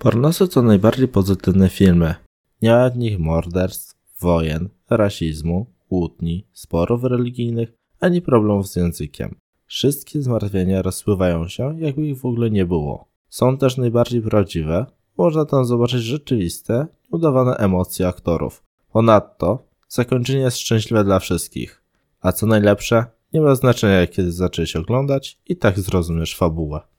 Pornosy to najbardziej pozytywne filmy. Nie ma w nich morderstw, wojen, rasizmu, kłótni, sporów religijnych, ani problemów z językiem. Wszystkie zmartwienia rozpływają się, jakby ich w ogóle nie było. Są też najbardziej prawdziwe. Można tam zobaczyć rzeczywiste, udawane emocje aktorów. Ponadto zakończenie jest szczęśliwe dla wszystkich. A co najlepsze, nie ma znaczenia kiedy zaczęłeś oglądać i tak zrozumiesz fabułę.